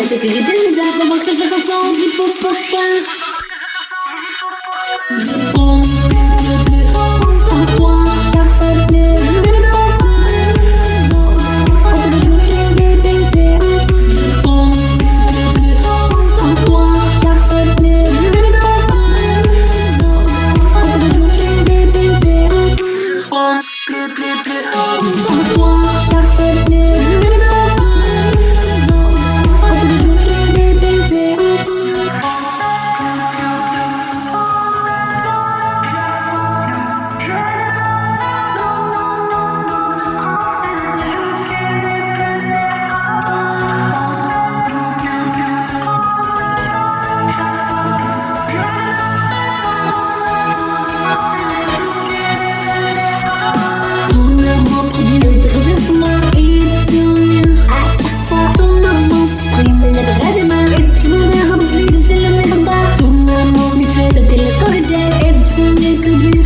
la sécurité, c'est bien dans votre circonstance, hippopotame. der etmek bir